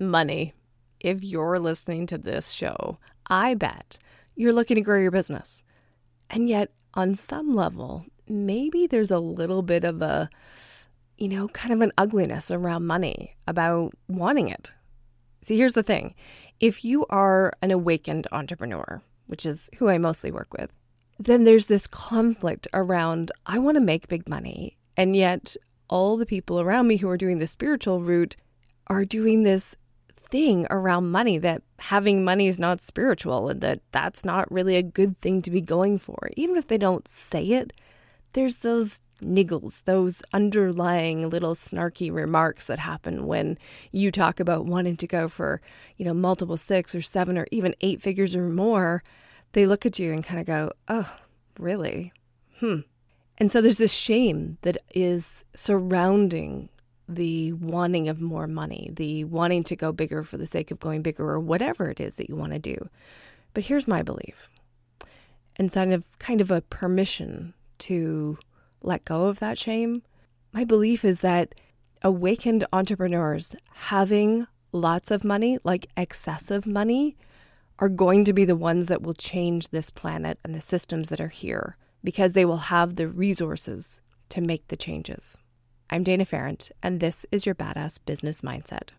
money. If you're listening to this show, I bet you're looking to grow your business. And yet, on some level, maybe there's a little bit of a, you know, kind of an ugliness around money about wanting it. See, here's the thing if you are an awakened entrepreneur, which is who I mostly work with, then there's this conflict around I want to make big money. And yet, all the people around me who are doing the spiritual route are doing this thing around money that having money is not spiritual and that that's not really a good thing to be going for. Even if they don't say it, there's those niggles, those underlying little snarky remarks that happen when you talk about wanting to go for, you know, multiple six or seven or even eight figures or more. They look at you and kind of go, oh, really? Hmm. And so there's this shame that is surrounding the wanting of more money, the wanting to go bigger for the sake of going bigger, or whatever it is that you want to do. But here's my belief, and kind of kind of a permission to let go of that shame. My belief is that awakened entrepreneurs having lots of money, like excessive money, are going to be the ones that will change this planet and the systems that are here because they will have the resources to make the changes. I'm Dana Ferrant, and this is your Badass Business Mindset.